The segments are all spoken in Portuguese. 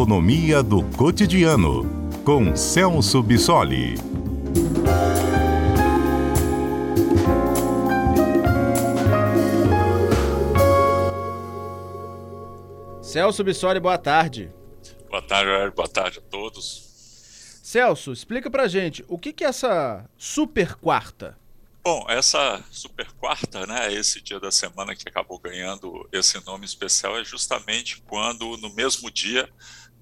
Economia do Cotidiano, com Celso Bissoli. Celso Bissoli, boa tarde. Boa tarde, boa tarde a todos. Celso, explica pra gente o que, que é essa super quarta? Bom, essa super quarta, né, esse dia da semana que acabou ganhando esse nome especial é justamente quando no mesmo dia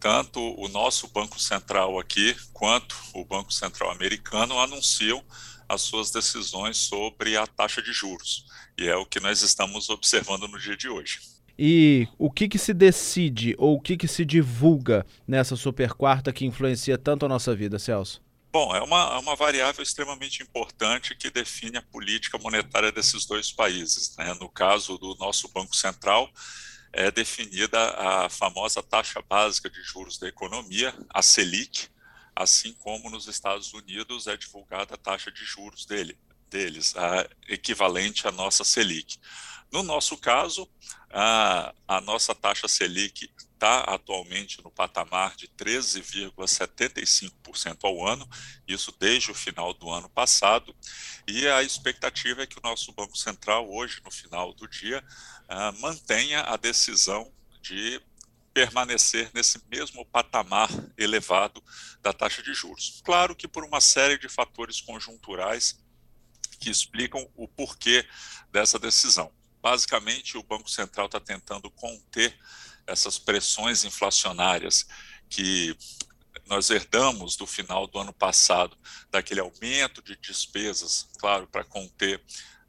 tanto o nosso Banco Central aqui quanto o Banco Central americano anunciam as suas decisões sobre a taxa de juros. E é o que nós estamos observando no dia de hoje. E o que, que se decide ou o que, que se divulga nessa super quarta que influencia tanto a nossa vida, Celso? Bom, é uma, é uma variável extremamente importante que define a política monetária desses dois países. Né? No caso do nosso Banco Central, é definida a famosa taxa básica de juros da economia, a Selic, assim como nos Estados Unidos é divulgada a taxa de juros dele, deles, a equivalente à nossa Selic. No nosso caso, a, a nossa taxa Selic está atualmente no patamar de 13,75% ao ano, isso desde o final do ano passado, e a expectativa é que o nosso Banco Central, hoje, no final do dia, uh, mantenha a decisão de permanecer nesse mesmo patamar elevado da taxa de juros. Claro que por uma série de fatores conjunturais que explicam o porquê dessa decisão. Basicamente, o Banco Central está tentando conter essas pressões inflacionárias que nós herdamos do final do ano passado, daquele aumento de despesas, claro, para conter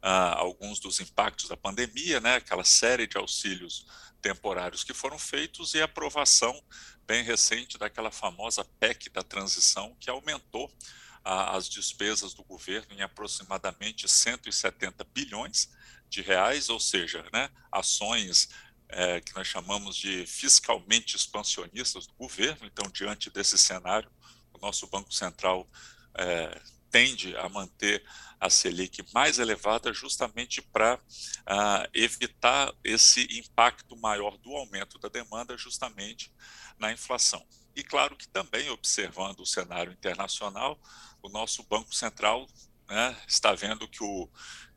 uh, alguns dos impactos da pandemia, né, aquela série de auxílios temporários que foram feitos e a aprovação bem recente daquela famosa PEC da transição, que aumentou uh, as despesas do governo em aproximadamente 170 bilhões de reais, ou seja, né, ações é, que nós chamamos de fiscalmente expansionistas do governo. Então, diante desse cenário, o nosso Banco Central é, tende a manter a Selic mais elevada justamente para uh, evitar esse impacto maior do aumento da demanda justamente na inflação. E claro que também observando o cenário internacional, o nosso Banco Central né, está vendo que o,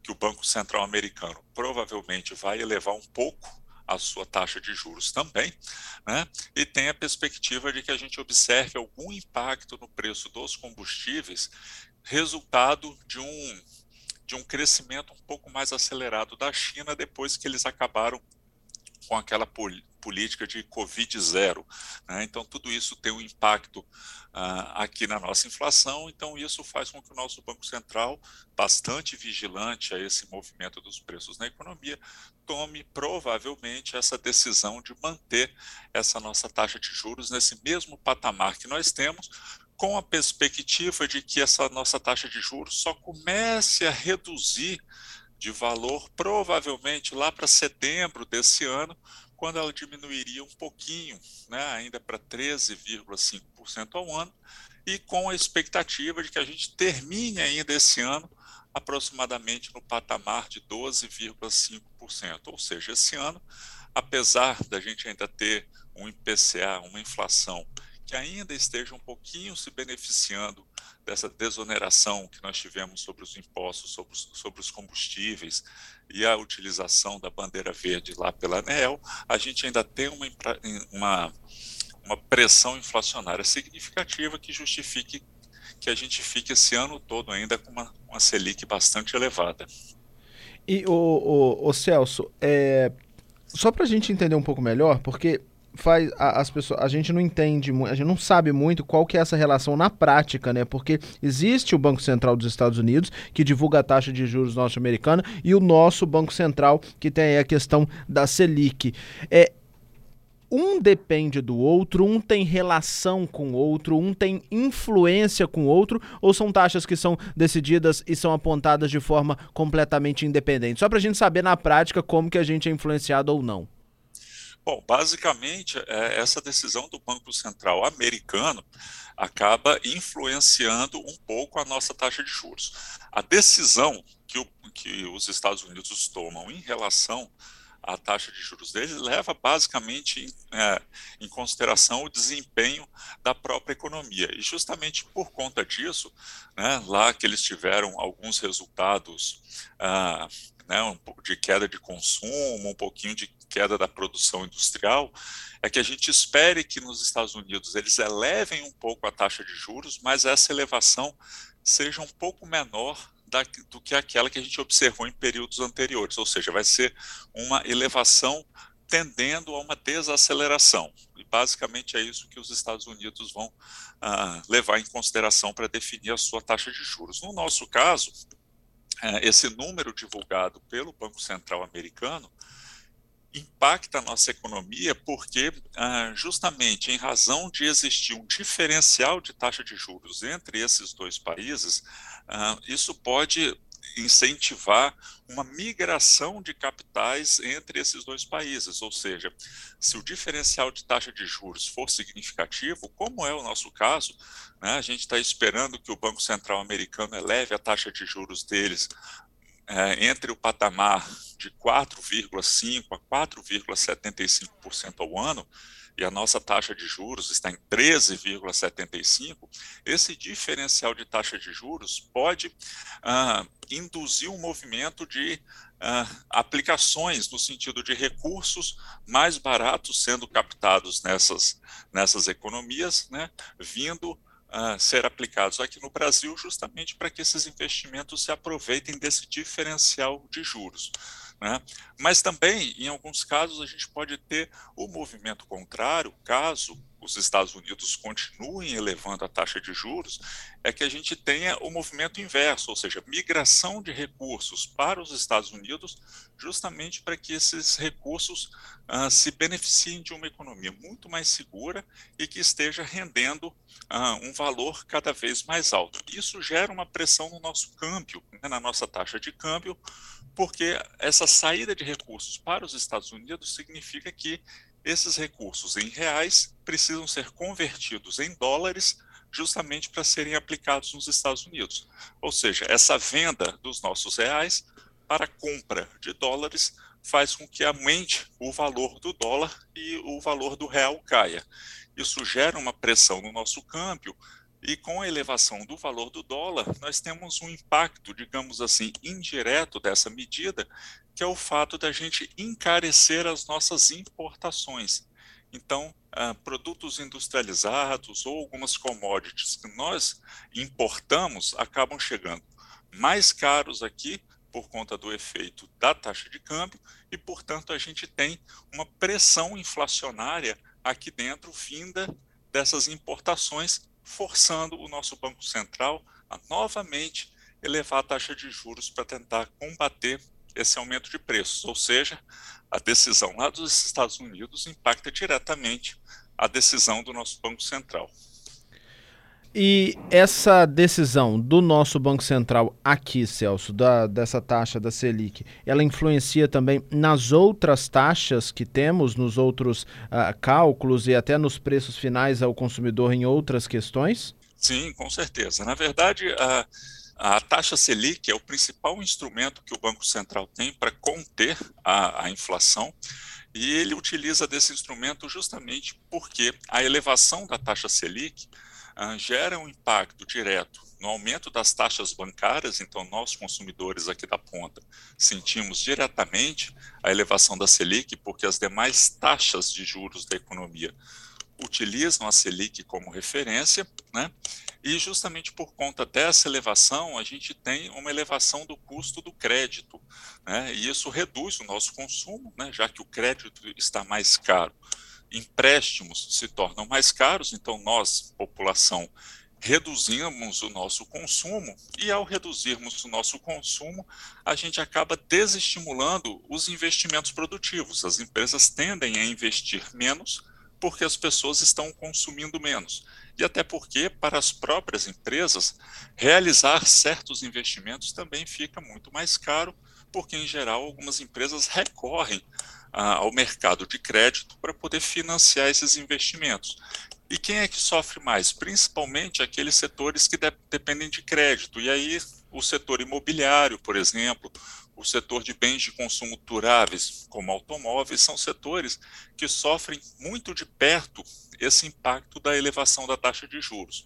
que o Banco Central americano provavelmente vai elevar um pouco a sua taxa de juros também, né? e tem a perspectiva de que a gente observe algum impacto no preço dos combustíveis, resultado de um, de um crescimento um pouco mais acelerado da China depois que eles acabaram com aquela política de Covid zero. Né? Então, tudo isso tem um impacto uh, aqui na nossa inflação, então isso faz com que o nosso Banco Central, bastante vigilante a esse movimento dos preços na economia, tome provavelmente essa decisão de manter essa nossa taxa de juros nesse mesmo patamar que nós temos, com a perspectiva de que essa nossa taxa de juros só comece a reduzir de valor provavelmente lá para setembro desse ano, quando ela diminuiria um pouquinho, né, ainda para 13,5% ao ano, e com a expectativa de que a gente termine ainda esse ano aproximadamente no patamar de 12,5%. Ou seja, esse ano, apesar da gente ainda ter um IPCA, uma inflação que ainda esteja um pouquinho se beneficiando dessa desoneração que nós tivemos sobre os impostos, sobre os, sobre os combustíveis e a utilização da bandeira verde lá pela ANEEL, a gente ainda tem uma, uma, uma pressão inflacionária significativa que justifique que a gente fique esse ano todo ainda com uma, uma Selic bastante elevada. E o, o, o Celso, é, só para a gente entender um pouco melhor, porque faz a, as pessoas a gente não entende a gente não sabe muito qual que é essa relação na prática né porque existe o Banco Central dos Estados Unidos que divulga a taxa de juros norte-americana e o nosso Banco Central que tem a questão da Selic é um depende do outro, um tem relação com o outro, um tem influência com o outro, ou são taxas que são decididas e são apontadas de forma completamente independente? Só para a gente saber na prática como que a gente é influenciado ou não. Bom, basicamente, é, essa decisão do Banco Central americano acaba influenciando um pouco a nossa taxa de juros. A decisão que, o, que os Estados Unidos tomam em relação a taxa de juros deles leva basicamente em, é, em, consideração o desempenho da própria economia. E justamente por conta disso, né, lá que eles tiveram alguns resultados ah, né, um pouco de queda de consumo, um pouquinho de queda da produção industrial, é que a gente espere que nos Estados Unidos eles elevem um pouco a taxa de juros, mas essa elevação seja um pouco menor da, do que aquela que a gente observou em períodos anteriores, ou seja, vai ser uma elevação tendendo a uma desaceleração. E basicamente é isso que os Estados Unidos vão ah, levar em consideração para definir a sua taxa de juros. No nosso caso, é, esse número divulgado pelo Banco Central americano impacta a nossa economia porque, ah, justamente em razão de existir um diferencial de taxa de juros entre esses dois países, ah, isso pode incentivar uma migração de capitais entre esses dois países, ou seja, se o diferencial de taxa de juros for significativo, como é o nosso caso, né, a gente está esperando que o Banco Central americano eleve a taxa de juros deles é, entre o patamar de 4,5% a 4,75% ao ano, e a nossa taxa de juros está em 13,75%, esse diferencial de taxa de juros pode ah, induzir um movimento de ah, aplicações no sentido de recursos mais baratos sendo captados nessas, nessas economias, né, vindo ser aplicados aqui no Brasil, justamente para que esses investimentos se aproveitem desse diferencial de juros. Né? Mas também, em alguns casos, a gente pode ter o movimento contrário, caso os Estados Unidos continuem elevando a taxa de juros, é que a gente tenha o movimento inverso, ou seja, migração de recursos para os Estados Unidos, justamente para que esses recursos uh, se beneficiem de uma economia muito mais segura e que esteja rendendo uh, um valor cada vez mais alto. Isso gera uma pressão no nosso câmbio, né, na nossa taxa de câmbio, porque essa saída de recursos para os Estados Unidos significa que esses recursos em reais precisam ser convertidos em dólares justamente para serem aplicados nos Estados Unidos. Ou seja, essa venda dos nossos reais para compra de dólares faz com que aumente o valor do dólar e o valor do real caia. Isso gera uma pressão no nosso câmbio e com a elevação do valor do dólar, nós temos um impacto, digamos assim, indireto dessa medida, que é o fato da gente encarecer as nossas importações. Então, ah, produtos industrializados ou algumas commodities que nós importamos acabam chegando mais caros aqui por conta do efeito da taxa de câmbio e, portanto, a gente tem uma pressão inflacionária aqui dentro vinda dessas importações forçando o nosso Banco Central a novamente elevar a taxa de juros para tentar combater esse aumento de preços. Ou seja, a decisão lá dos Estados Unidos impacta diretamente a decisão do nosso Banco Central. E essa decisão do nosso Banco Central aqui, Celso, da, dessa taxa da Selic, ela influencia também nas outras taxas que temos, nos outros uh, cálculos e até nos preços finais ao consumidor em outras questões? Sim, com certeza. Na verdade, a, a taxa Selic é o principal instrumento que o Banco Central tem para conter a, a inflação. E ele utiliza desse instrumento justamente porque a elevação da taxa Selic uh, gera um impacto direto no aumento das taxas bancárias, então nós consumidores aqui da ponta sentimos diretamente a elevação da Selic, porque as demais taxas de juros da economia utilizam a Selic como referência, né? E justamente por conta dessa elevação, a gente tem uma elevação do custo do crédito, né? E isso reduz o nosso consumo, né? Já que o crédito está mais caro empréstimos se tornam mais caros, então nós, população, reduzimos o nosso consumo e ao reduzirmos o nosso consumo, a gente acaba desestimulando os investimentos produtivos. As empresas tendem a investir menos porque as pessoas estão consumindo menos. E até porque, para as próprias empresas, realizar certos investimentos também fica muito mais caro, porque, em geral, algumas empresas recorrem ao mercado de crédito para poder financiar esses investimentos. E quem é que sofre mais? Principalmente aqueles setores que de dependem de crédito. E aí, o setor imobiliário, por exemplo, o setor de bens de consumo duráveis, como automóveis, são setores que sofrem muito de perto esse impacto da elevação da taxa de juros.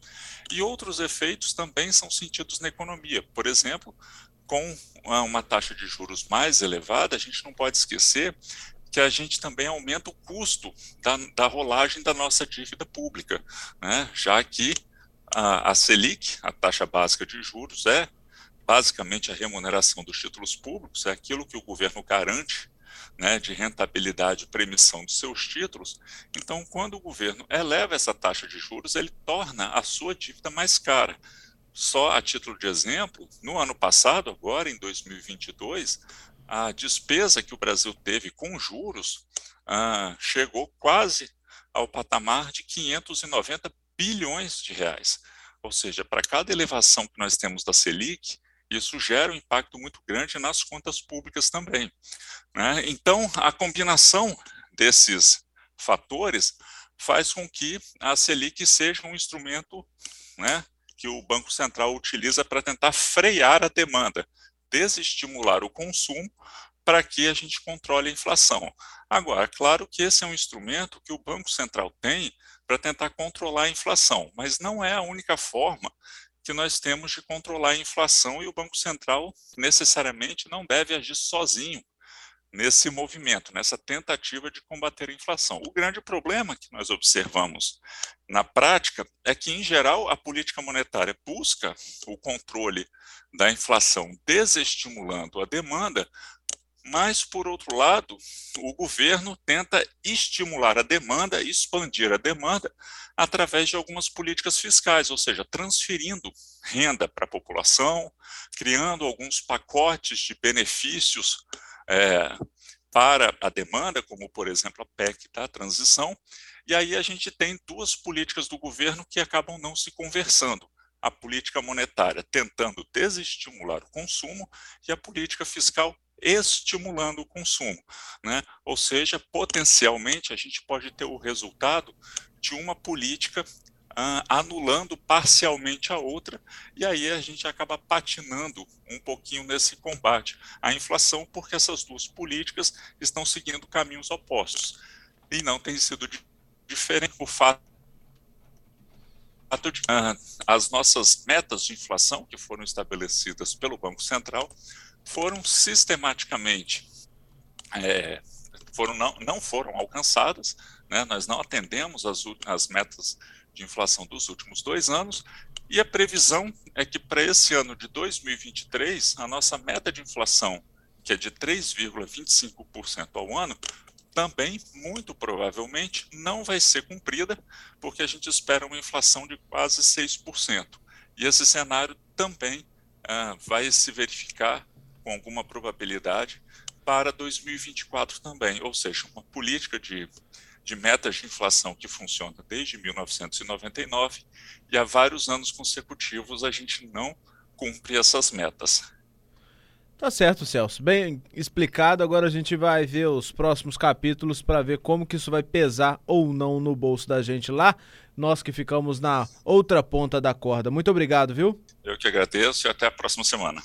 E outros efeitos também são sentidos na economia. Por exemplo, com uma taxa de juros mais elevada, a gente não pode esquecer que a gente também aumenta o custo da, da rolagem da nossa dívida pública, né? já que a, a Selic, a taxa básica de juros, é basicamente a remuneração dos títulos públicos, é aquilo que o governo garante né, de rentabilidade e premissão dos seus títulos. Então, quando o governo eleva essa taxa de juros, ele torna a sua dívida mais cara. Só a título de exemplo, no ano passado, agora em 2022, a despesa que o Brasil teve com juros ah, chegou quase ao patamar de 590 bilhões de reais. Ou seja, para cada elevação que nós temos da Selic, isso gera um impacto muito grande nas contas públicas também. Né? Então, a combinação desses fatores faz com que a Selic seja um instrumento né, que o Banco Central utiliza para tentar frear a demanda, desestimular o consumo para que a gente controle a inflação. Agora, claro que esse é um instrumento que o Banco Central tem para tentar controlar a inflação, mas não é a única forma que nós temos de controlar a inflação e o Banco Central necessariamente não deve agir sozinho nesse movimento, nessa tentativa de combater a inflação. O grande problema que nós observamos na prática é que, em geral, a política monetária busca o controle da inflação, desestimulando a demanda, mas, por outro lado, o governo tenta estimular a demanda, expandir a demanda, através de algumas políticas fiscais, ou seja, transferindo renda para a população, criando alguns pacotes de benefícios é, para a demanda, como, por exemplo, a PEC da transição. E aí a gente tem duas políticas do governo que acabam não se conversando a política monetária tentando desestimular o consumo e a política fiscal estimulando o consumo. Né? Ou seja, potencialmente a gente pode ter o resultado de uma política uh, anulando parcialmente a outra, e aí a gente acaba patinando um pouquinho nesse combate à inflação, porque essas duas políticas estão seguindo caminhos opostos. E não tem sido diferente o fato de uh, as nossas metas de inflação, que foram estabelecidas pelo Banco Central, foram sistematicamente é, foram não, não foram alcançadas, né? nós não atendemos as, as metas de inflação dos últimos dois anos, e a previsão é que para esse ano de 2023, a nossa meta de inflação, que é de 3,25% ao ano, também, muito provavelmente, não vai ser cumprida, porque a gente espera uma inflação de quase 6%. E esse cenário também ah, vai se verificar com alguma probabilidade para 2024 também, ou seja, uma política de, de metas de inflação que funciona desde 1999 e há vários anos consecutivos a gente não cumpre essas metas. Tá certo, Celso. Bem explicado. Agora a gente vai ver os próximos capítulos para ver como que isso vai pesar ou não no bolso da gente lá. Nós que ficamos na outra ponta da corda. Muito obrigado, viu? Eu que agradeço e até a próxima semana.